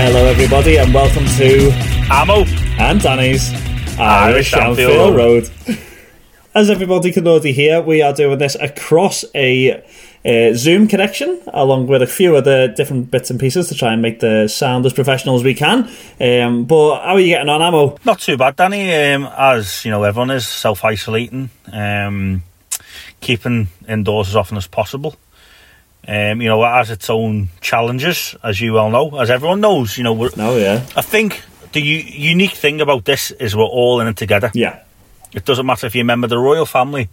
Hello, everybody, and welcome to Amo. and Danny's Irish Anfield Road. As everybody can already hear, we are doing this across a uh, Zoom connection, along with a few other different bits and pieces to try and make the sound as professional as we can. Um, but how are you getting on, Amo? Not too bad, Danny. Um, as you know, everyone is self isolating, um, keeping indoors as often as possible. Um, you know, it has its own challenges, as you well know, as everyone knows. You know, we're, Oh, yeah. I think the u- unique thing about this is we're all in it together. Yeah. It doesn't matter if you're a member of the royal family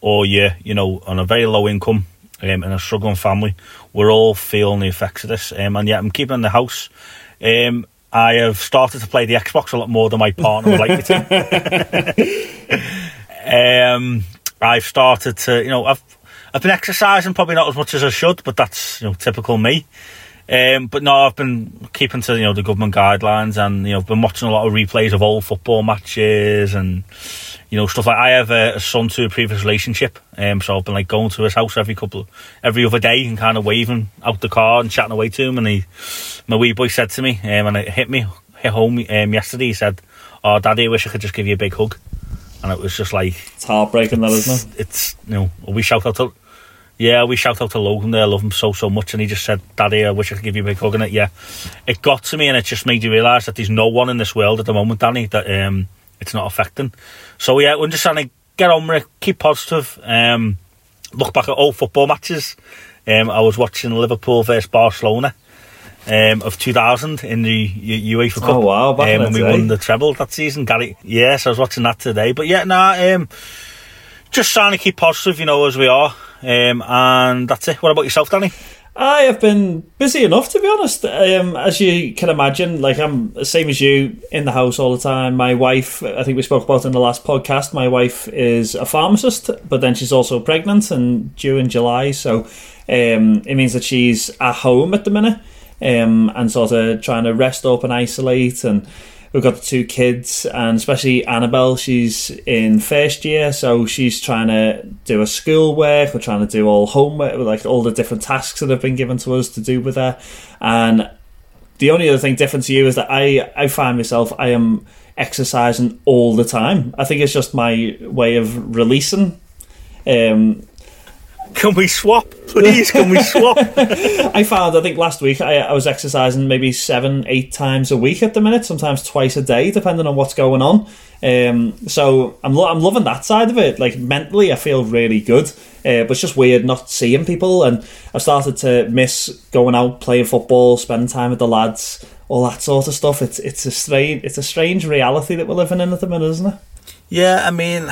or you're, you know, on a very low income um, in a struggling family. We're all feeling the effects of this. Um, and yet I'm keeping in the house. Um, I have started to play the Xbox a lot more than my partner would like me to. um, I've started to, you know, I've I've been exercising probably not as much as I should, but that's you know typical me. Um, but no, I've been keeping to you know the government guidelines, and you know I've been watching a lot of replays of old football matches and you know stuff like. I have a, a son to a previous relationship, um, so I've been like going to his house every couple, every other day, and kind of waving out the car and chatting away to him. And he, my wee boy, said to me, um, and it hit me, hit home um, yesterday. He said, "Oh, Daddy, I wish I could just give you a big hug," and it was just like It's heartbreaking, that, isn't it? it's you know we shout out to yeah we shout out to Logan there I love him so so much and he just said daddy I wish I could give you a big hug and it yeah. It got to me and it just made you realise that there's no one in this world at the moment Danny that um it's not affecting. So yeah we're just trying to get on with it keep positive um look back at old football matches. Um I was watching Liverpool versus Barcelona um, of 2000 in the U- UEFA Cup Oh, wow, back um, when we won the treble that season. Gary yes I was watching that today but yeah nah um just trying to keep positive, you know, as we are. Um, and that's it. What about yourself, Danny? I have been busy enough, to be honest. Um, as you can imagine, like I'm the same as you in the house all the time. My wife, I think we spoke about in the last podcast. My wife is a pharmacist, but then she's also pregnant and due in July. So um, it means that she's at home at the minute um, and sort of trying to rest up and isolate. And we've got the two kids, and especially Annabelle, she's in first year, so she's trying to do her schoolwork. We're trying to do all homework, like all the different tasks that have been given to us to do with her. And the only other thing different to you is that I, I find myself, I am exercising all the time. I think it's just my way of releasing. Um, Can we swap? Please, can we swap? I found I think last week I, I was exercising maybe seven, eight times a week at the minute, sometimes twice a day, depending on what's going on. Um, so I'm lo- I'm loving that side of it. Like mentally, I feel really good. Uh, but it's just weird not seeing people, and I've started to miss going out playing football, spending time with the lads, all that sort of stuff. It's it's a strange it's a strange reality that we're living in at the minute, isn't it? yeah, I mean,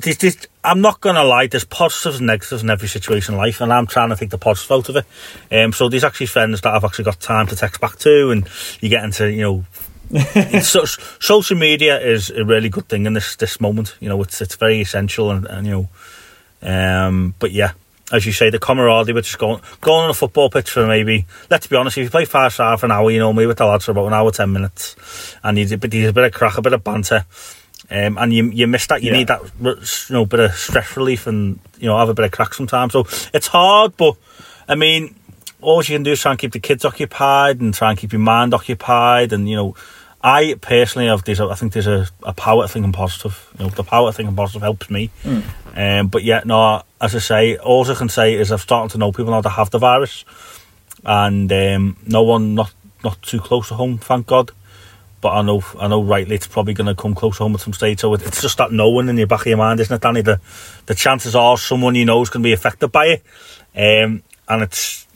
this, this, I'm not going to lie, there's positives and negatives in every situation in life, and I'm trying to take the positive out of it. Um, so there's actually friends that I've actually got time to text back to, and you get into, you know, so, social media is a really good thing in this this moment. You know, it's it's very essential, and, and you know, um, but yeah, as you say, the camaraderie, with just going going on a football pitch for maybe. Let's be honest, if you play five star for an hour, you know, me with the lads for about an hour, ten minutes, and you but there's a bit of crack, a bit of banter. Um, and you you miss that. You Yeah. need that, you know, bit of stress relief, and you know, have a bit of crack sometimes. So it's hard, but I mean, all you can do is try and keep the kids occupied and try and keep your mind occupied. And you know, I personally have this. I think there's a, a power to thinking positive. You know, the power to thinking positive helps me. Mm. Um, but yeah, no. As I say, all I can say is I've started to know people now that have the virus, and um, no one not not too close to home, thank God. But I know, I know, rightly, it's probably going to come close home at some stage. So it's just that knowing in the back of your mind, isn't it, Danny? The the chances are someone you know is going to be affected by it, um, and it's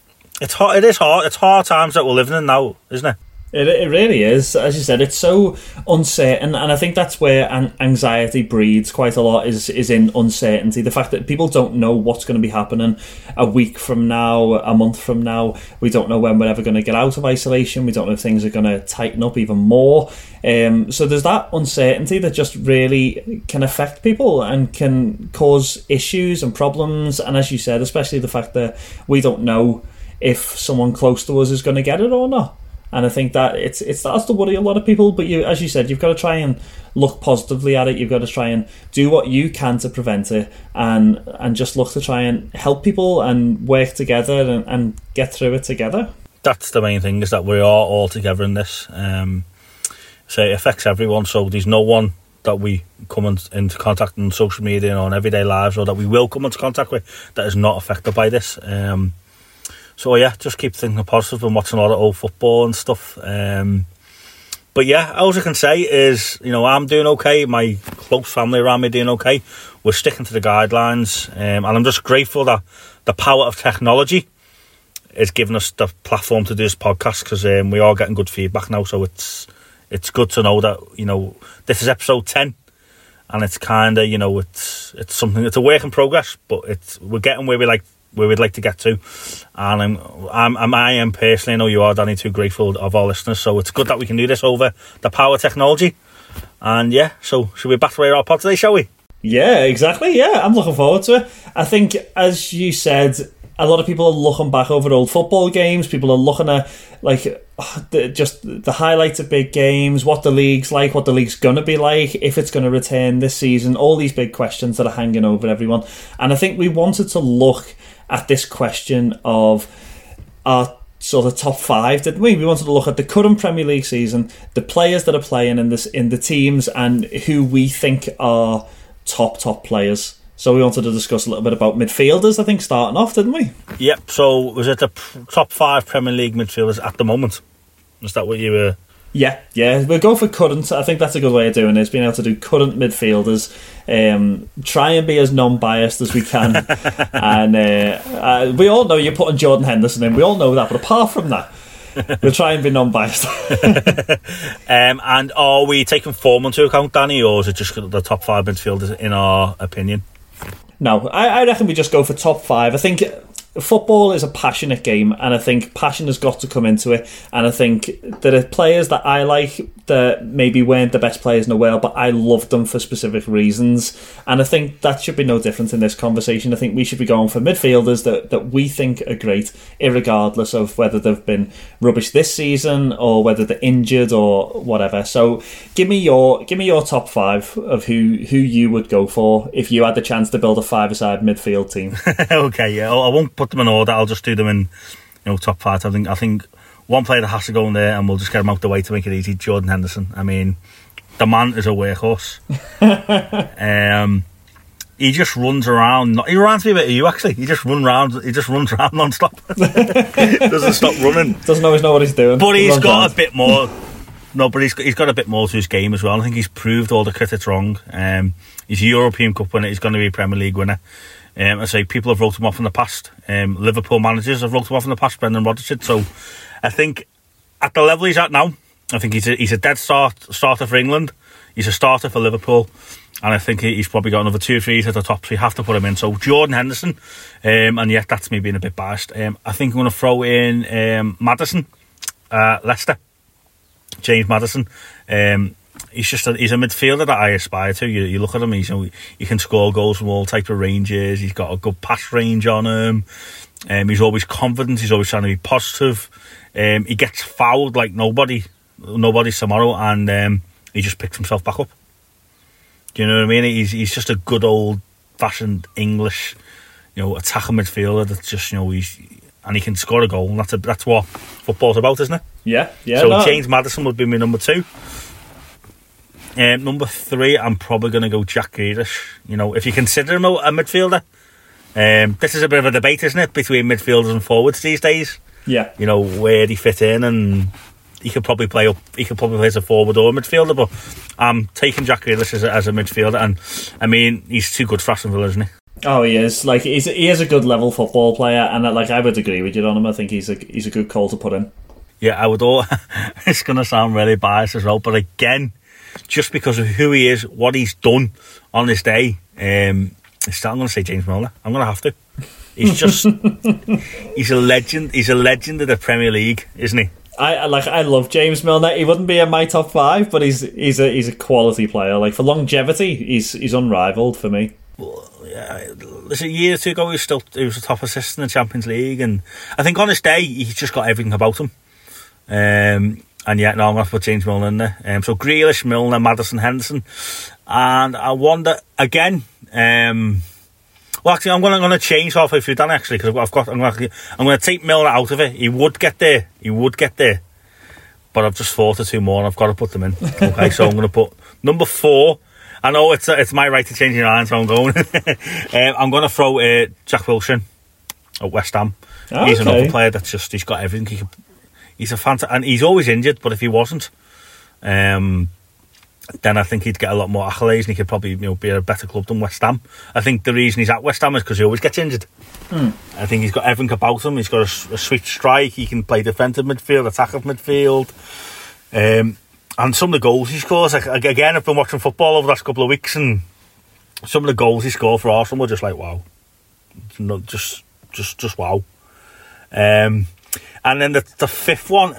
it's hard. It is hard. It's hard times that we're living in now, isn't it? It, it really is. As you said, it's so uncertain, and I think that's where anxiety breeds quite a lot. Is is in uncertainty. The fact that people don't know what's going to be happening a week from now, a month from now. We don't know when we're ever going to get out of isolation. We don't know if things are going to tighten up even more. Um, so there's that uncertainty that just really can affect people and can cause issues and problems. And as you said, especially the fact that we don't know if someone close to us is going to get it or not. And I think that it's it starts to worry a lot of people. But you, as you said, you've got to try and look positively at it. You've got to try and do what you can to prevent it, and and just look to try and help people and work together and, and get through it together. That's the main thing is that we are all together in this. Um, so it affects everyone. So there's no one that we come in, into contact on social media and on everyday lives, or that we will come into contact with that is not affected by this. Um, so yeah, just keep thinking positive and watching a lot of old football and stuff. Um, but yeah, all I can say is, you know, I'm doing okay. My close family around me doing okay. We're sticking to the guidelines, um, and I'm just grateful that the power of technology is giving us the platform to do this podcast because um, we are getting good feedback now. So it's it's good to know that you know this is episode ten, and it's kind of you know it's it's something it's a work in progress, but it's we're getting where we like where we'd like to get to. And I'm, I'm, I'm, I am personally, I know you are, Danny, too grateful of our listeners. So it's good that we can do this over the power technology. And yeah, so should we back away our pod today, shall we? Yeah, exactly. Yeah, I'm looking forward to it. I think, as you said, a lot of people are looking back over old football games. People are looking at like the, just the highlights of big games, what the league's like, what the league's gonna be like, if it's gonna return this season. All these big questions that are hanging over everyone. And I think we wanted to look at this question of our sort of top five, didn't we? We wanted to look at the current Premier League season, the players that are playing in this in the teams, and who we think are top top players. So we wanted to discuss a little bit about midfielders. I think starting off, didn't we? Yep. So was it the top five Premier League midfielders at the moment? Is that what you were? Yeah, yeah. We'll go for current. I think that's a good way of doing it. Being able to do current midfielders. Um, try and be as non-biased as we can. and uh, uh, we all know you're putting Jordan Henderson in. We all know that. But apart from that, we'll try and be non-biased. um, and are we taking form into account, Danny, or is it just the top five midfielders in our opinion? No, I, I reckon we just go for top five. I think football is a passionate game, and I think passion has got to come into it. And I think there are players that I like that maybe weren't the best players in the world, but I loved them for specific reasons. And I think that should be no different in this conversation. I think we should be going for midfielders that, that we think are great, regardless of whether they've been rubbish this season or whether they're injured or whatever. So give me your give me your top five of who who you would go for if you had the chance to build a five-a-side midfield team. okay, yeah, I won't put them in order. I'll just do them in you know top five. I think I think one player that has to go in there, and we'll just get him out the way to make it easy. Jordan Henderson. I mean, the man is a workhorse. um, he just runs around. He reminds me a bit of you, actually. He just runs around. He just runs around non-stop. Doesn't stop running. Doesn't always know what he's doing. But he has got around. a bit more. No, but he's got, he's got a bit more to his game as well. I think he's proved all the critics wrong. Um, he's a European Cup winner. He's going to be a Premier League winner. Um, I say people have wrote him off in the past. Um, Liverpool managers have wrote him off in the past. Brendan Rodgers. So I think at the level he's at now, I think he's a, he's a dead start starter for England. He's a starter for Liverpool, and I think he's probably got another two or three at the top, so you have to put him in. So Jordan Henderson, um, and yet that's me being a bit biased. Um, I think I'm going to throw in um, Maddison, uh, Leicester, James Maddison. Um, he's just a, he's a midfielder that I aspire to. You, you look at him, he's you know, he can score goals from all type of ranges. He's got a good pass range on him. Um, he's always confident. He's always trying to be positive. Um, he gets fouled like nobody, nobody tomorrow, and um, he just picks himself back up. Do you know what I mean? He's he's just a good old fashioned English, you know, attacking midfielder. That's just you know he's and he can score a goal. And that's a, that's what football's about, isn't it? Yeah, yeah. so no. James Maddison would be my number two. Um, number three, I'm probably going to go Jack Grealish. You know, if you consider him a, a midfielder, um, this is a bit of a debate, isn't it, between midfielders and forwards these days? Yeah. You know where do he fit in, and he could probably play up. He could probably play as a forward or a midfielder. But I'm taking Jack Grealish as a, as a midfielder, and I mean he's too good for Aston Villa, isn't he? Oh, he is. Like he's he is a good level football player, and like I would agree with you on him. I think he's a he's a good call to put in. Yeah, I would. All it's going to sound really biased as well, but again, just because of who he is, what he's done on this day, um, still I'm going to say James Milner. I'm going to have to. He's just he's a legend. He's a legend of the Premier League, isn't he? I like I love James Milner. He wouldn't be in my top five, but he's he's a he's a quality player. Like for longevity, he's he's unrivaled for me. Yeah, listen, a year or two ago, he was still he was a top assist in the Champions League, and I think on his day, he's just got everything about him. Um, and yet, no, I'm going to put James Milner in there. Um, so Grealish, Milner, Maddison, Henderson, and I wonder again. Um, well, actually, I'm going to, I'm going to change halfway through Dan actually because I've got I'm going, to, I'm going to take Milner out of it. He would get there. He would get there. But I've just thought of two more and I've got to put them in. Okay, so I'm going to put number four. I know it's it's my right to change your mind, so I'm going. um, I'm going to throw uh, Jack Wilshere at West Ham. He's another player that's just he's got everything. He he's a fantastic, and he's always injured. But if he wasn't, um, then I think he'd get a lot more accolades, and he could probably you know be a better club than West Ham. I think the reason he's at West Ham is because he always gets injured. I think he's got everything about him. He's got a sweet strike. He can play defensive midfield, attacking midfield. Um, and some of the goals he scores, like, again, I've been watching football over the last couple of weeks, and some of the goals he scored for Arsenal were just like wow, no, just, just, just wow. Um, and then the the fifth one,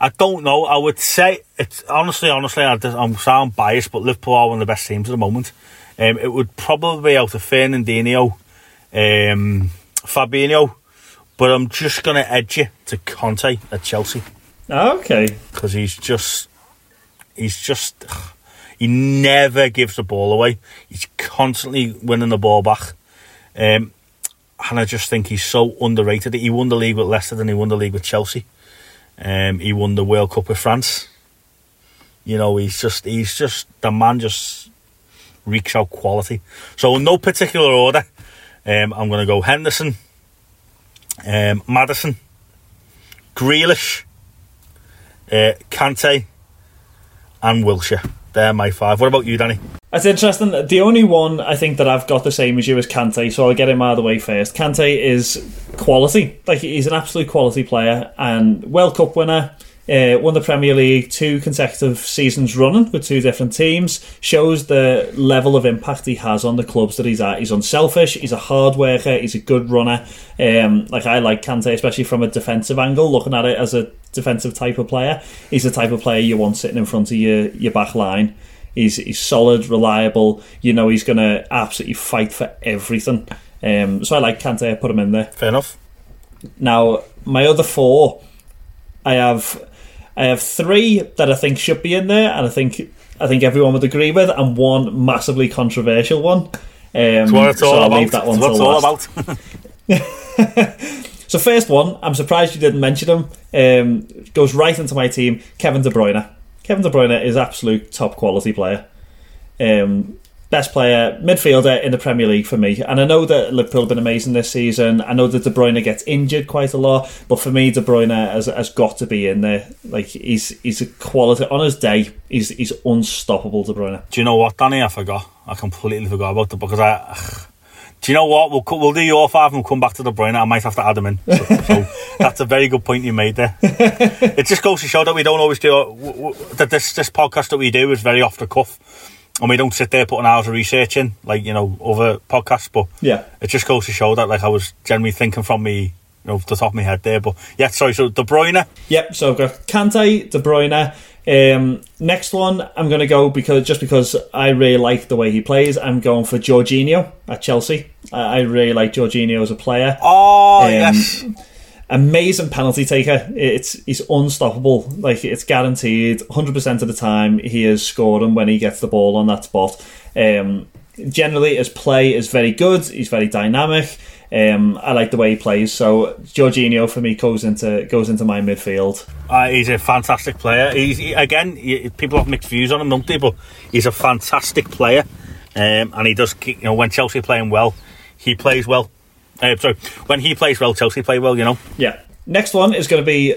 I don't know. I would say it's honestly, honestly, I I'm sound biased, but Liverpool are one of the best teams at the moment. Um, it would probably be out of Fernandinho, um, Fabinho, but I'm just going to edge you to Kante at Chelsea Okay. because he's just he's just he never gives the ball away. He's constantly winning the ball back. Um, and I just think he's so underrated. He won the league with Leicester, then he won the league with Chelsea. Um, he won the World Cup with France. You know, he's just he's just the man just reeks out quality. So in no particular order, um, I'm going to go Henderson, um, Maddison, Grealish, uh, Kante, and Wilshere. They're my five. What about you, Danny? That's interesting. The only one I think that I've got the same as you is Kante, so I'll get him out of the way first. Kante is quality. Like he's an absolute quality player and World Cup winner. Uh, won the Premier League two consecutive seasons running with two different teams. Shows the level of impact he has on the clubs that he's at. He's unselfish. He's a hard worker. He's a good runner. Um, like I like Kante, especially from a defensive angle, looking at it as a defensive type of player. He's the type of player you want sitting in front of your your back line. He's he's solid, reliable. You know he's going to absolutely fight for everything. Um, so I like Kante. I put him in there. Fair enough. Now my other four, I have I have three that I think should be in there, and I think I think everyone would agree with, and one massively controversial one. Um, That's what it's so all I'll about. leave that one That's what it's all last. about. So first one, I'm surprised you didn't mention him. Um, goes right into my team, Kevin De Bruyne. Kevin De Bruyne is absolute top quality player. Um, best player, midfielder in the Premier League for me. And I know that Liverpool have been amazing this season. I know that De Bruyne gets injured quite a lot, but for me, De Bruyne has, has got to be in there. Like he's he's a quality on his day. He's he's unstoppable, De Bruyne. Do you know what, Danny? I forgot. I completely forgot about it because I. Do you know what? We'll we'll do your five and we'll come back to De Bruyne. I might have to add him in. So, so that's a very good point you made there. it just goes to show that we don't always do w- w- that. This this podcast that we do is very off the cuff, and we don't sit there putting hours of research in like you know other podcasts. But Yeah. it just goes to show that like I was generally thinking from me, you know, off the top of my head there. But yeah, sorry. So De Bruyne. Yep, so I've got Kante, De Bruyne. Um, next one, I'm going to go because just because I really like the way he plays, I'm going for Jorginho at Chelsea. I, I really like Jorginho as a player. Oh Um, yes. Amazing penalty taker. It's he's unstoppable. Like it's guaranteed. 100 percent of the time he is scoring when he gets the ball on that spot. Um, generally, his play is very good. He's very dynamic. Um, I like the way he plays. So Jorginho for me goes into goes into my midfield. Uh, he's a fantastic player. He's he, again, he, people have mixed views on him, don't they? But he's a fantastic player, um, and he does. You know, when Chelsea are playing well, he plays well. Uh, sorry, when he plays well, Chelsea play well. You know. Yeah. Next one is going to be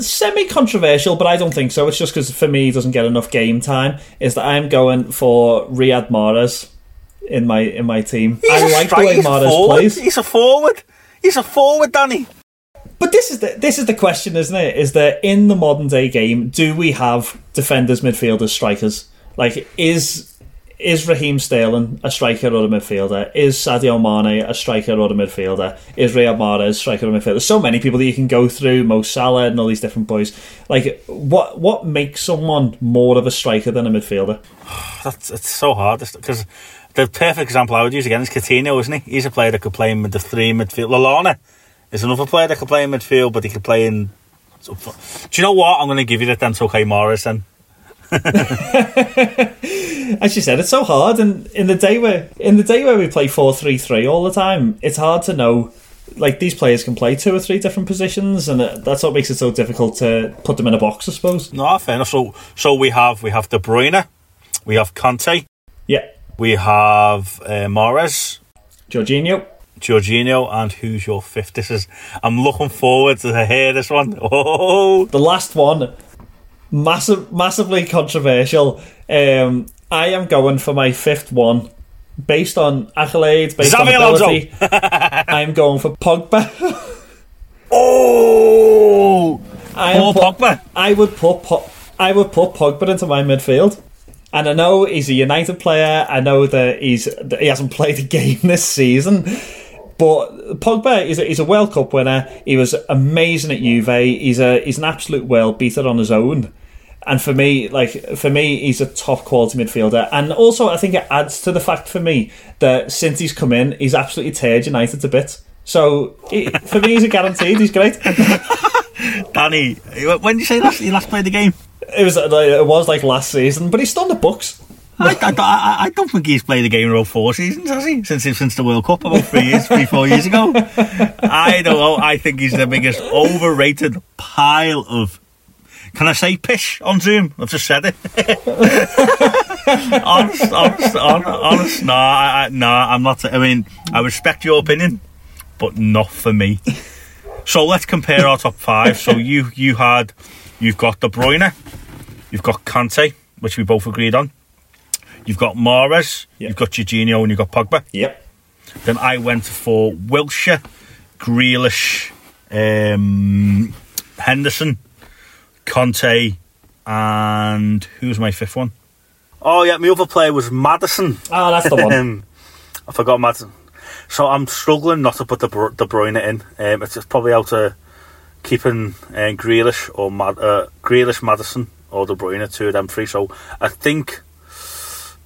semi controversial, but I don't think so. It's just because for me, he doesn't get enough game time. Is that I'm going for Riyad Mahrez in my in my team. He's I like the way plays. He's a forward. He's a forward, Danny. But this is the this is the question, isn't it? Is that in the modern day game, do we have defenders, midfielders, strikers? Like, is is Raheem Sterling a striker or a midfielder? Is Sadio Mane a striker or a midfielder? Is Riyad Mahrez a striker or a midfielder? There's so many people that you can go through, Mo Salah and all these different boys. Like, what what makes someone more of a striker than a midfielder? That's it's so hard because the perfect example I would use again is Coutinho, isn't he? He's a player that could play in the three midfield. Lallana is another player that could play in midfield, but he could play in. Do you know what? I'm going to give you the then okay Morrison. As you said, it's so hard, and in the day where in the day where we play four three three all the time, it's hard to know. Like these players can play two or three different positions, and uh, that's what makes it so difficult to put them in a box, I suppose. No, fair enough. So, so we have we have De Bruyne, we have Kante, yeah, we have uh, Mahrez, Jorginho, Jorginho, and who's your fifth? This is I'm looking forward to hear this one. Oh, the last one massive, massively controversial. Um, I am going for my fifth one, based on accolades, based on ability. I'm going for Pogba. oh, I am put, Pogba. I would put I would put Pogba into my midfield. And I know he's a United player. I know that he's that he hasn't played a game this season. But Pogba is a, he's a World Cup winner. He was amazing at Juve. He's a he's an absolute world beater on his own. And for me, like for me, he's a top quality midfielder. And also, I think it adds to the fact for me that since he's come in, he's absolutely teared United to bits. So for me, he's a guaranteed. He's great. Danny, when did you say last you last played the game? It was uh, it was like last season, but he's still in the books. I, I, I, don't think he's played the game in about four seasons, has he? Since since the World Cup about three years, three four years ago. I don't know. I think he's the biggest overrated pile of can I say pish on Zoom? I've just said it. honest, honest, honest, honest. No, I, I, no, I'm not. I mean, I respect your opinion, but not for me. So let's compare our top five. So you you had, you've got De Bruyne, you've got Kante, which we both agreed on. You've got Mahrez, yep. you've got Jorginho, and you've got Pogba. Yep. Then I went for Wilshere, Grealish, um, Henderson, Kante, and who's my fifth one? Oh yeah, my other player was Maddison. Oh, that's the one. um, I forgot Maddison. So I'm struggling not to put the De Bruyne in. Um, it's probably out of keeping uh, Grealish or Mad- uh, Grealish, Maddison or De Bruyne, two of them three. So I think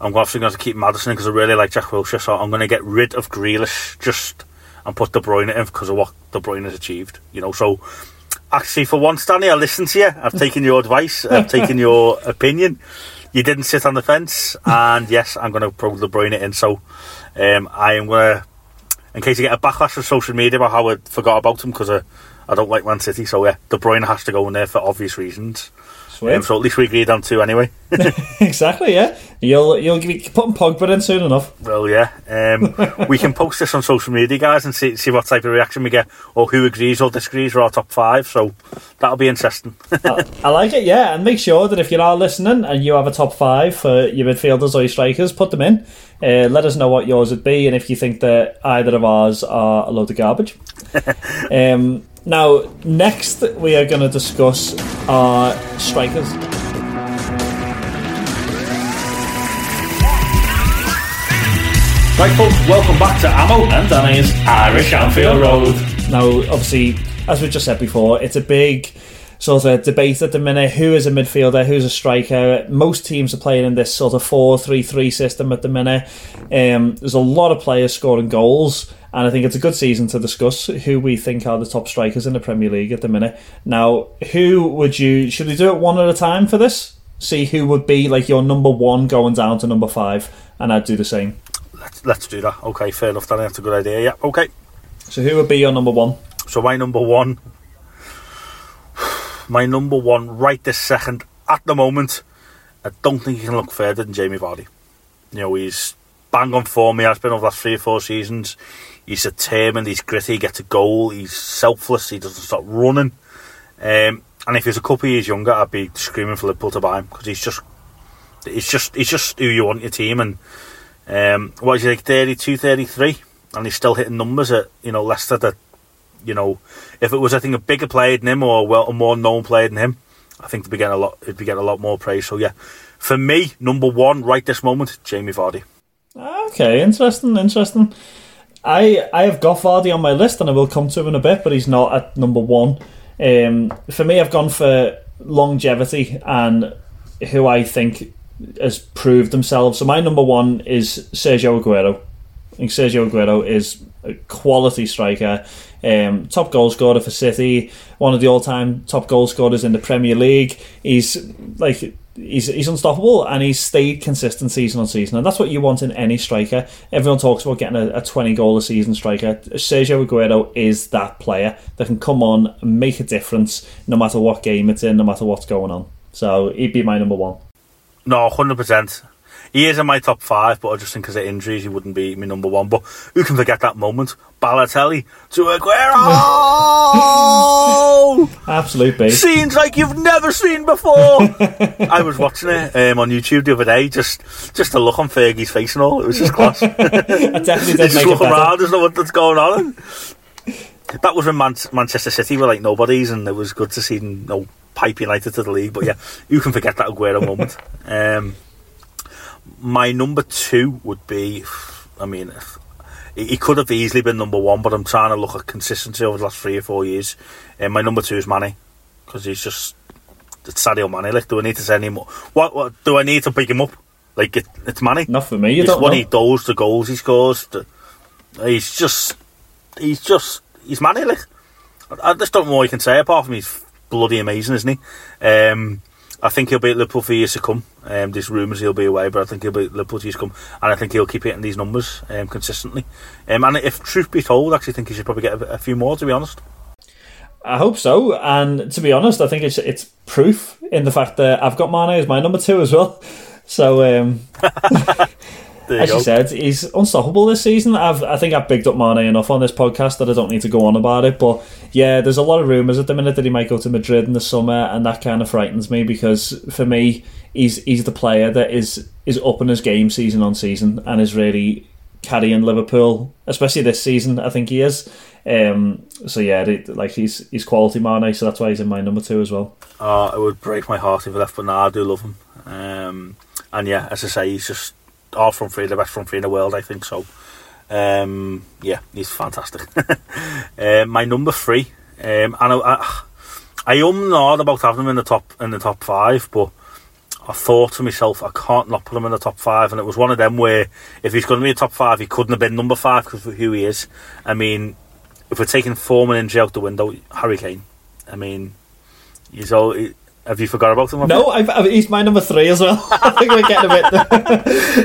I'm obviously going to keep Maddison because I really like Jack Wilshere. So I'm going to get rid of Grealish just and put De Bruyne in because of what De Bruyne has achieved. You know, so actually, for once, Danny, I listened to you. I've taken your advice. I've taken your opinion. You didn't sit on the fence, and yes, I'm going to probably De Bruyne in. So um, I am going to, in case you get a backlash from social media about how I forgot about him because I, I don't like Man City. So yeah, De Bruyne has to go in there for obvious reasons. Um, so at least we agreed on two anyway. exactly, yeah. You'll you'll be putting Pogba in soon enough. Well, yeah. Um, we can post this on social media, guys, and see see what type of reaction we get, or who agrees or disagrees with our top five. So that'll be interesting. I, I, like it, yeah. And make sure that if you are listening and you have a top five for your midfielders or your strikers, put them in. Uh, let us know what yours would be, and if you think that either of ours are a load of garbage. um, now, next we are going to discuss our strikers. Right, folks, welcome back to Amo and Danny's Irish Anfield Road. Now, obviously, as we just said before, it's a big sort of debate at the minute. Who is a midfielder? Who's a striker? Most teams are playing in this sort of 4 3 3 system at the minute. Um, there's a lot of players scoring goals. And I think it's a good season to discuss who we think are the top strikers in the Premier League at the minute. Now, who would you? Should we do it one at a time for this? See who would be like your number one going down to number five, and I'd do the same. Let's let's do that. Okay, fair enough. Then that's a good idea. Yeah. Okay. So who would be your number one? So my number one, my number one right this second at the moment, I don't think he can look further than Jamie Vardy. You know, he's bang on form. He has been over the last three or four seasons. He's determined. He's gritty. He gets a goal. He's selfless. He doesn't stop running. Um, and if he was a couple of years younger, I'd be screaming for Liverpool to buy him because he's just, he's just, he's just who you want your team. And um, what is he like, 32, 33? and he's still hitting numbers at you know Leicester that you know if it was I think a bigger player than him or well a more known player than him, I think they'd be getting a lot it'd be getting a lot more praise. So yeah, for me, number one right this moment, Jamie Vardy. Okay, interesting, interesting. I I have got Vardy on my list, and I will come to him in a bit, but he's not at number one. Um, for me, I've gone for longevity and who I think has proved themselves. So my number one is Sergio Aguero. I think Sergio Aguero is a quality striker, um, top goal scorer for City, one of the all-time top goal scorers in the Premier League. He's like he's he's unstoppable and he's stayed consistent season on season, and that's what you want in any striker. Everyone talks about getting a, a twenty goal a season striker. Sergio Aguero is that player that can come on and make a difference no matter what game it's in, no matter what's going on. So he'd be my number one. No, hundred percent. He is in my top five, but I just think because of injuries, he wouldn't be my number one. But who can forget that moment? Balotelli to Aguero! Absolute beast. Scenes like you've never seen before. I was watching it um, on YouTube the other day, just just to look on Fergie's face and all. It was just class. I definitely did just look around, there's no what's going on. That was when Man- Manchester City were like nobodies, and it was good to see them you know, pipe United to the league. But yeah, you can forget that Aguero moment. Um, my number two would be, I mean, he could have easily been number one, but I'm trying to look at consistency over the last three or four years. And my number two is Manny because he's just it's Sadio Mane. Like, do I need to say any more? What, what do I need to pick him up? Like, it, it's Manny. Not for me. You it's don't what know. he does, the goals he scores. The, he's just, he's just, he's Manny. Like, I, I just don't know what you can say apart from he's bloody amazing, isn't he? Um, I think he'll be at Liverpool for years to come. Um, there's rumours he'll be away, but I think he'll be at Liverpool for years to come, and I think he'll keep hitting these numbers um, consistently. Um, and if truth be told, I actually think he should probably get a, a few more. To be honest, I hope so. And to be honest, I think it's it's proof in the fact that I've got Mane as my number two as well. So um, as you you said, he's unstoppable this season. I've I think I've bigged up Mane enough on this podcast that I don't need to go on about it. But yeah, there's a lot of rumours at the minute that he might go to Madrid in the summer, and that kind of frightens me because for me, he's he's the player that is is up in his game season on season and is really carrying Liverpool, especially this season. I think he is. Um, so yeah, they- like he's he's quality Mane, so that's why he's in my number two as well. Oh, it would break my heart if he left, but nah, I do love him. Um, and yeah, as I say, he's just all front three, the best front three in the world, I think so. Um, yeah, he's fantastic. um, my number three, um, and I, I, I um not about having him in the top in the top five, but I thought to myself, I can't not put him in the top five, and it was one of them where if he's going to be the top five, he couldn't have been number five because who he is. I mean, if we're taking form and injury out the window, Harry Kane. I mean, he's all. Have you forgot about him? No, I've, I've, he's my number three as well. I think we're getting a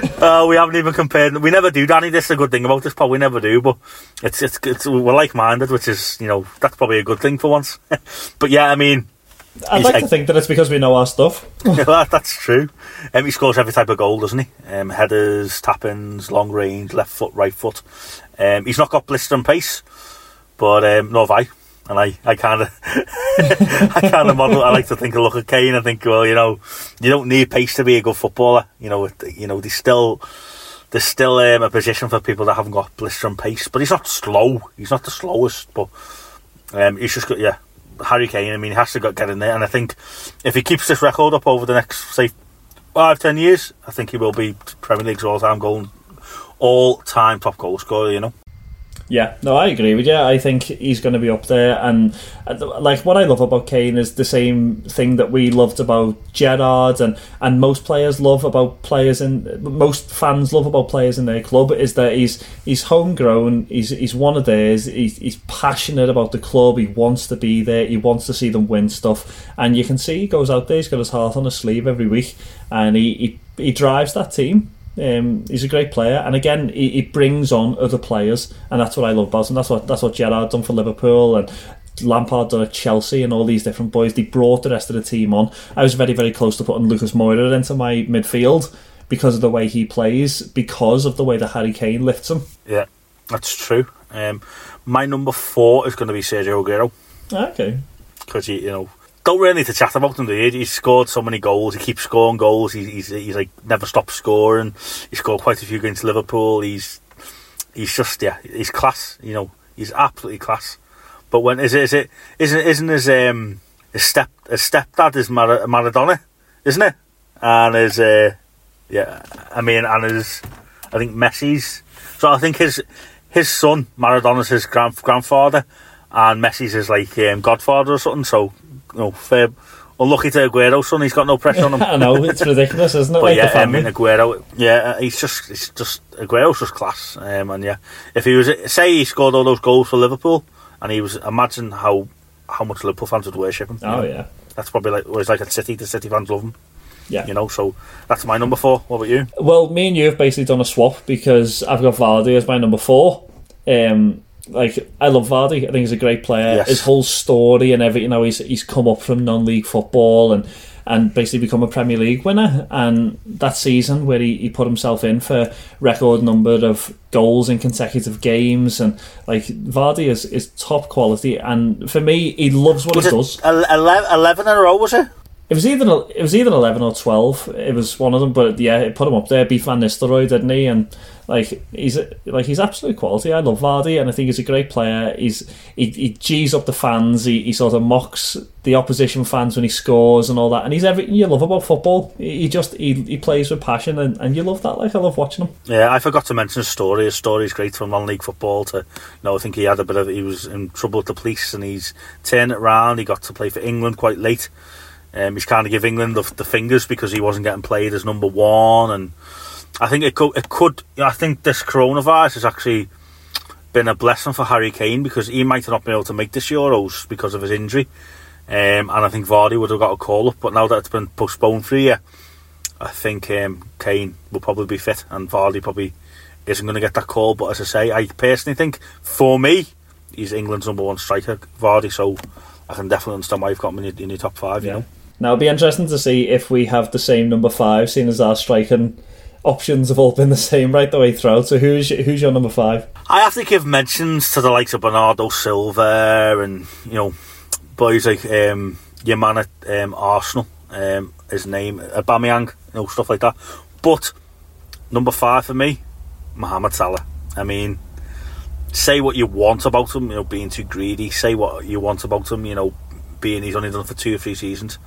bit. Uh, we haven't even compared. We never do, Danny. This is a good thing about this pod. We never do, but it's it's, it's we're like minded, which is you know that's probably a good thing for once. but yeah, I mean, I'd like like- to think that it's because we know our stuff. that, that's true. Um, he scores every type of goal, doesn't he? Um, headers, tap-ins, long range, left foot, right foot. Um, he's not got blistering pace, but um, nor have I. And I, I kind of, I kind of model. I like to think, of look at Kane and think, well, you know, you don't need pace to be a good footballer. You know, you know, there's still, there's still um, a position for people that haven't got blistering pace. But he's not slow. He's not the slowest. But um, he's just got, yeah, Harry Kane. I mean, he has to get in there. And I think if he keeps this record up over the next, say, five, ten years, I think he will be Premier League's all-time goal, all-time top goal scorer. You know. Yeah, no, I agree with you. I think he's going to be up there, and uh, like what I love about Kane is the same thing that we loved about Gerrard, and and most players love about players in most fans love about players in their club is that he's he's homegrown, he's he's one of theirs, he's, he's passionate about the club, he wants to be there, he wants to see them win stuff, and you can see he goes out there, he's got his heart on his sleeve every week, and he he, he drives that team Um, he's a great player, and again, he, he brings on other players, and that's what I love about him. That's what that's what Gerrard done for Liverpool, and Lampard done at Chelsea, and all these different boys. They brought the rest of the team on. I was very very close to putting Lucas Moura into my midfield because of the way he plays, because of the way that Harry Kane lifts him. Yeah, that's true. Um, my number four is going to be Sergio Aguero. Okay. Because, you know, don't really need to chat about him, do you? He's scored so many goals. He keeps scoring goals. He's, he's, he's like never stops scoring. He scored quite a few against Liverpool. He's he's just yeah, he's class. You know, he's absolutely class. But when is it is it isn't isn't his um his step his stepdad is Mar- Maradona, isn't it? And his uh, yeah, I mean, and his I think Messi's. So I think his his son Maradona's his grand, grandfather, and Messi's his like um, godfather or something. So know, fair, unlucky to Aguero's son. He's got no pressure on him. I know it's ridiculous, isn't it? But like yeah. I mean, Aguero, yeah, he's just, he's just Aguero's just class. Um, and yeah, if he was, say, he scored all those goals for Liverpool, and he was, imagine how how much Liverpool fans would worship him. you oh know? yeah, that's probably like, it's like at City. The City fans love him. yeah. You know, so that's my number four. What about you? Well, me and you have basically done a swap because I've got Vardy as my number four. Um, like I love Vardy. I think he's a great player. Yes. His whole story and everything. You know, he's he's come up from non-league football and and basically become a Premier League winner. And that season where he, he put himself in for record number of goals in consecutive games and like Vardy is is top quality. And for me, he loves what Was he does. ele- ele- 11 in a row, was it? It was either it was either eleven or twelve. It was one of them, but yeah, it put him up there. Beat Van Nistelrooy, didn't he? And like he's like he's absolute quality. I love Vardy, and I think he's a great player. He's he, he G's up the fans. He, he sort of mocks the opposition fans when he scores and all that. And he's everything you love about football. He, just he, he plays with passion, and, and you love that. Like I love watching him. Yeah, I forgot to mention story. His story is great from non-league football to, you know, I think he had a bit of, he was in trouble with the police and he's turned it around. He got to play for England quite late. Um, he's kind of give England the, the fingers because he wasn't getting played as number one, and I think it could, it could. I think this coronavirus has actually been a blessing for Harry Kane because he might have not been able to make this Euros because of his injury, um, and I think Vardy would have got a call up. But now that it's been postponed for a year, I think um, Kane will probably be fit, and Vardy probably isn't going to get that call. But as I say, I personally think for me, he's England's number one striker, Vardy. So I can definitely understand why you've got him in your, in your top five. You know. Now it'll be interesting to see if we have the same number five, seeing as our striking options have all been the same right the way through. So who's your- who's your number five? I have to give mentions to the likes of Bernardo Silva and you know boys like um, your man at um, Arsenal, um, his name Aubameyang, you know stuff like that. But number five for me, Mohamed Salah. I mean, say what you want about him, you know, being too greedy. Say what you want about him, you know, being he's only done it for two or three seasons.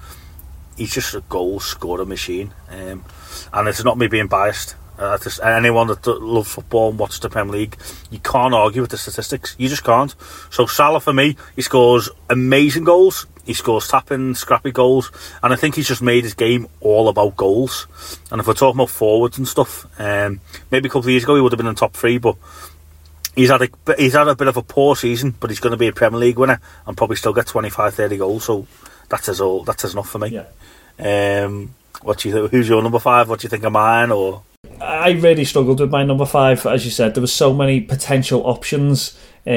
He's just a goal scorer machine, um, and it's not me being biased. Uh, just, anyone that loves football and watches the Premier League, you can't argue with the statistics. You just can't. So Salah, for me, he scores amazing goals. He scores tapping, scrappy goals, and I think he's just made his game all about goals. And if we're talking about forwards and stuff, um, maybe a couple of years ago he would have been in top three, but he's had a he's had a bit of a poor season. But he's going to be a Premier League winner and probably still get 25, 30 goals. So that says all. That says enough for me. Yeah. Um, what do you? think? Who's your number five? What do you think of mine? Or I really struggled with my number five. As you said, there were so many potential options, uh,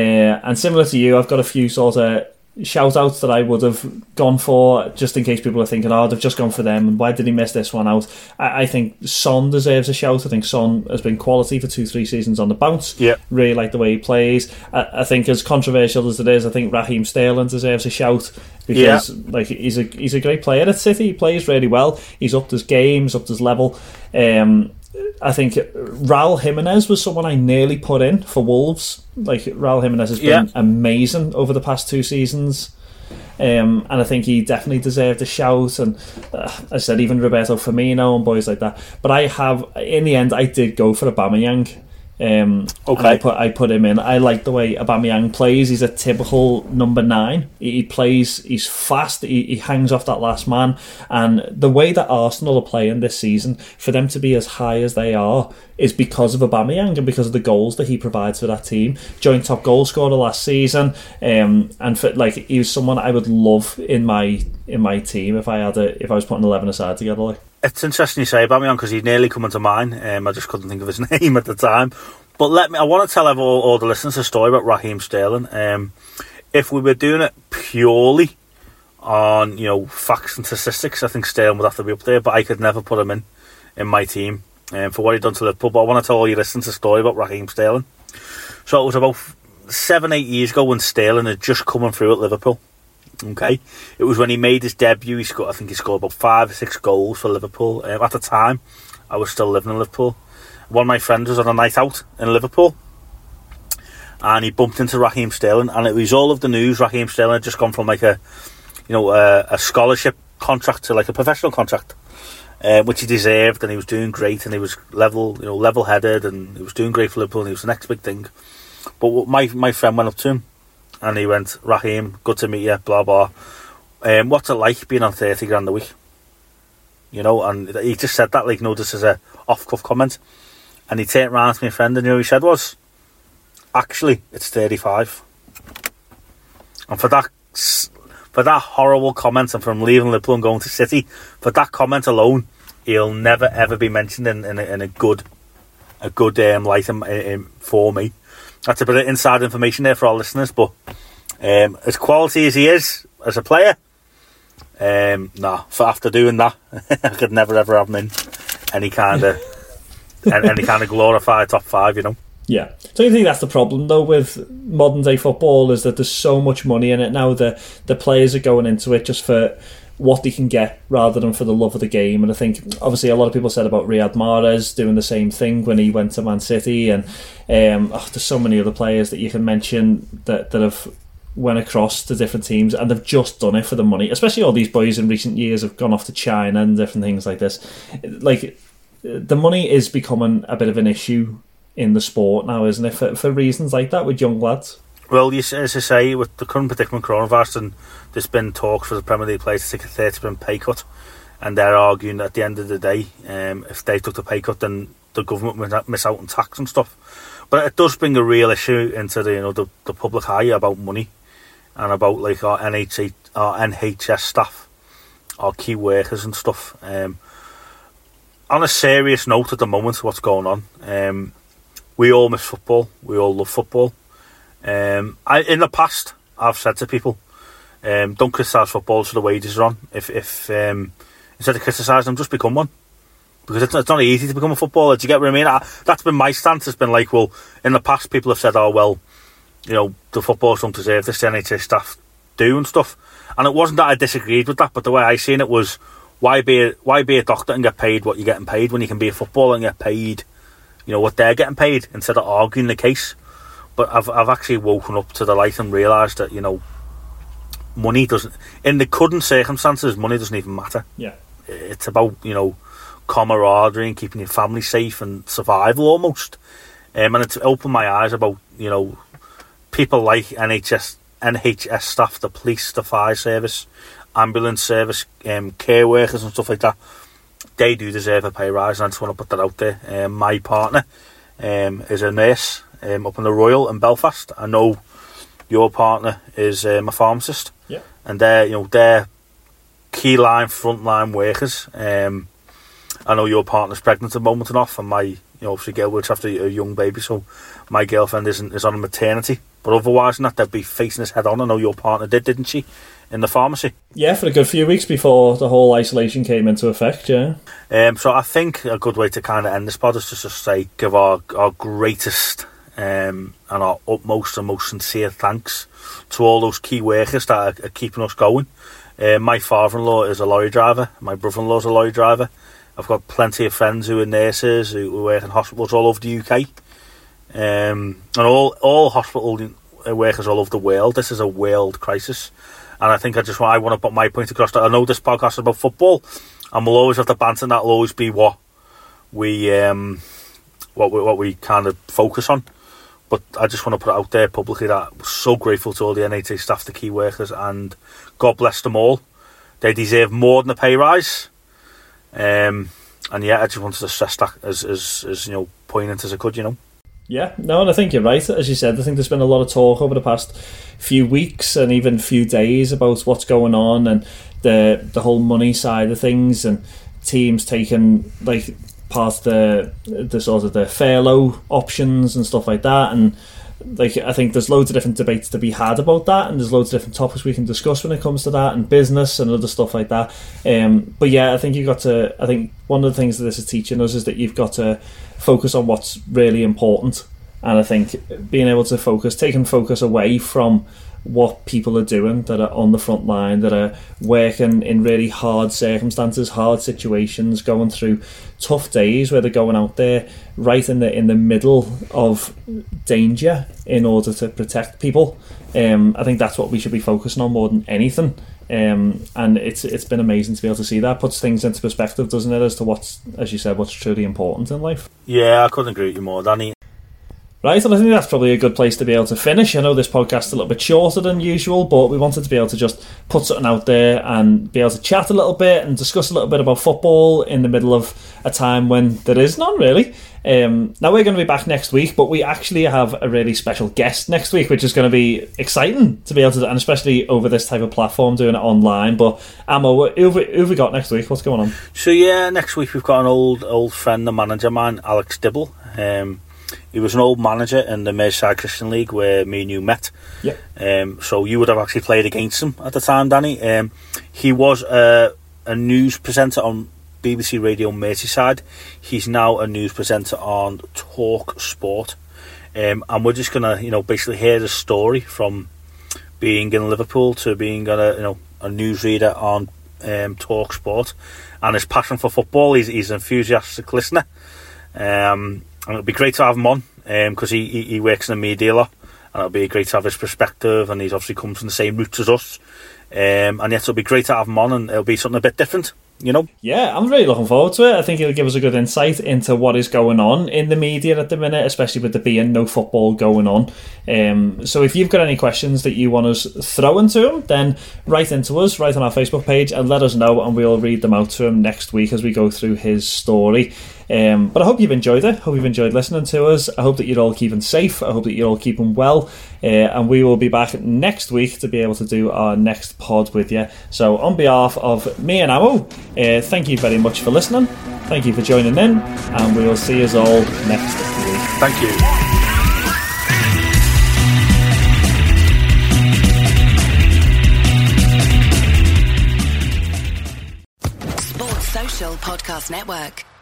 and similar to you, I've got a few sort of shout outs that I would have gone for just in case people are thinking, oh, they've just gone for them, and why did he miss this one out? I, I think Son deserves a shout. I think Son has been quality for two, three seasons on the bounce. Yeah. Really like the way he plays. I, I think, as controversial as it is, I think Raheem Sterling deserves a shout because like he's a he's a great player at City. He plays really well. He's upped his game, he's upped his level. Um, I think Raul Jimenez was someone I nearly put in for Wolves. Like Raul Jimenez has been Yeah. amazing over the past two seasons. Um, and I think he definitely deserved a shout. And uh, I said even Roberto Firmino and boys like that. But I have, in the end, I did go for a Aubameyang. Um, Okay. I put I put him in. I like the way Aubameyang plays. He's a typical number nine. He, he plays. He's fast. He, he hangs off that last man. And the way that Arsenal are playing this season, for them to be as high as they are, is because of Aubameyang and because of the goals that he provides for that team. Joint top goal scorer last season, um, and for like he was someone I would love in my in my team if I had a if I was putting eleven aside together. Like it's interesting you say about me on because he's nearly come into mine. Um, I just couldn't think of his name at the time. But let me. I want to tell all, all the listeners a story about Raheem Sterling. Um, if we were doing it purely on you know facts and statistics, I think Sterling would have to be up there. But I could never put him in in my team um, for what he'd done to Liverpool. But I want to tell all your listeners a story about Raheem Sterling. So it was about seven, eight years ago when Sterling had just coming through at Liverpool. Okay, it was when he made his debut. He scored, I think he scored about five or six goals for Liverpool. Um, at the time, I was still living in Liverpool. One of my friends was on a night out in Liverpool, and he bumped into Raheem Sterling, and it was all of the news. Raheem Sterling had just gone from like a, you know, a, a scholarship contract to like a professional contract, uh, which he deserved, and he was doing great, and he was level, you know, level-headed, and he was doing great for Liverpool, and he was the next big thing. But my my friend went up to him and he went, Raheem, good to meet you, blah, blah. Um, what's it like being on 30 grand a week? You know, and he just said that, like, no, this is a off-cuff comment. And he turned round to my friend and you know he said was, actually, it's 35. And for that, for that horrible comment and from leaving Liverpool and going to City, for that comment alone, he'll never ever be mentioned in, in, a, in a good, a good um, light in, in, for me that's a bit of inside information there for our listeners. But um, as quality as he is as a player, um, nah, for after doing that, I could never ever have him in any kind of any kind of glorified top five. You know. Yeah. do you think that's the problem though with modern day football is that there's so much money in it now that the players are going into it just for what they can get rather than for the love of the game. And I think obviously a lot of people said about Riyad Mahrez doing the same thing when he went to Man City, and um, oh, there's so many other players that you can mention that that have went across to different teams and they've just done it for the money. Especially all these boys in recent years have gone off to China and different things like this. Like the money is becoming a bit of an issue in the sport now, isn't it? For, for reasons like that with young lads. Well, as I say, with the current predicament coronavirus, and there's been talks for the Premier League players to take a 30% pay cut, and they're arguing that at the end of the day, um, if they took the pay cut, then the government would miss out on tax and stuff. But it does bring a real issue into the you know the, the public eye about money and about like our NHS, our NHS staff, our key workers and stuff. Um, on a serious note, at the moment, what's going on? Um, we all miss football. We all love football. Um, I, in the past, I've said to people, um, don't criticise footballers for the wages are on. If, if um, instead of criticising them, just become one. Because it's, it's not easy to become a footballer. Do you get what I mean? I, that's been my stance. It's been like, well, in the past, people have said, oh, well, you know, the footballers don't deserve this, the NHS staff do and stuff. And it wasn't that I disagreed with that, but the way I seen it was, why be a, why be a doctor and get paid what you're getting paid when you can be a footballer and get paid, you know, what they're getting paid instead of arguing the case. But I've I've actually woken up to the light and realised that you know, money doesn't in the current circumstances, money doesn't even matter. Yeah, it's about you know camaraderie and keeping your family safe and survival almost. Um, and it's opened my eyes about you know people like NHS NHS staff, the police, the fire service, ambulance service, um, care workers and stuff like that. They do deserve a pay rise, and I just want to put that out there. Um, my partner um, is a nurse um, up in the Royal in Belfast. I know your partner is um, a pharmacist. Yeah. And they're, you know, they're key line, front line workers. Um, I know your partner's pregnant at the moment and off, and my, you know, obviously girl works after a young baby, so my girlfriend isn't is on a maternity. But otherwise, not they'd be facing this head on. I know your partner did, didn't she, in the pharmacy? Yeah, for a good few weeks before the whole isolation came into effect. Yeah. Um, so I think a good way to kind of end this pod is just to say give our our greatest um, and our utmost and most sincere thanks to all those key workers that are, are keeping us going. Uh, my father-in-law is a lorry driver. My brother-in-law is a lorry driver. I've got plenty of friends who are nurses who, work in hospitals all over the UK, um, and all all hospital workers all over the world. This is a world crisis, and I think I just want I want to put my point across. That I know this podcast is about football, and we'll always have the banter. and That'll always be what we um, what we, what we kind of focus on. But I just want to put it out there publicly that I'm so grateful to all the NHS staff, the key workers, and God bless them all. They deserve more than a pay rise. Um, and yeah, I just wanted to stress that as, as, as you know, poignant as I could, you know. Yeah, no, and I think you're right. As you said, I think there's been a lot of talk over the past few weeks and even few days about what's going on, and the the whole money side of things and teams taking like past the the sort of the furlough options and stuff like that and like I think there's loads of different debates to be had about that, and there's loads of different topics we can discuss when it comes to that, and business and other stuff like that. Um, but yeah, I think you've got to. I think one of the things that this is teaching us is that you've got to focus on what's really important, and I think being able to focus, taking focus away from what people are doing that are on the front line, that are working in really hard circumstances, hard situations, going through tough days where they're going out there right in the in the middle of danger in order to protect people. Um, I think that's what we should be focusing on more than anything. Um, and it's it's been amazing to be able to see that puts things into perspective, doesn't it, as to what's as you said, what's truly important in life. Yeah, I couldn't agree with you more, Danny. Right, and I think that's probably a good place to be able to finish. I know this podcast is a little bit shorter than usual, but we wanted to be able to just put something out there and be able to chat a little bit and discuss a little bit about football in the middle of a time when there is none really. Um, now we're going to be back next week, but we actually have a really special guest next week, which is going to be exciting to be able to, and especially over this type of platform, doing it online. But Amo, who have, we, who have we got next week? What's going on? So yeah, next week we've got an old old friend, the manager man, Alex Dibble. Um, he was an old manager in the Merseyside Christian League where me and you met. Yeah. Um, so you would have actually played against him at the time, Danny. Um, he was a, a news presenter on BBC Radio Merseyside. He's now a news presenter on Talk Sport. Um, and we're just gonna, you know, basically hear the story from being in Liverpool to being a, you know, a newsreader on um, Talk Sport, and his passion for football. He's, he's an enthusiastic listener. Um, and it'll be great to have him on because um, he, he, he works in the media lot, and it'll be great to have his perspective. And he's obviously comes from the same roots as us, um, and yet it'll be great to have him on, and it'll be something a bit different. You know? Yeah, I'm really looking forward to it. I think it'll give us a good insight into what is going on in the media at the minute, especially with there being no football going on. Um, so if you've got any questions that you want us throw into him, then write into us, write on our Facebook page, and let us know, and we'll read them out to him next week as we go through his story. Um, but I hope you've enjoyed it. Hope you've enjoyed listening to us. I hope that you're all keeping safe. I hope that you're all keeping well. Uh, and we will be back next week to be able to do our next pod with you. So, on behalf of me and Amo, uh, thank you very much for listening. Thank you for joining in. And we will see us all next week. Thank you. Sports Social Podcast Network.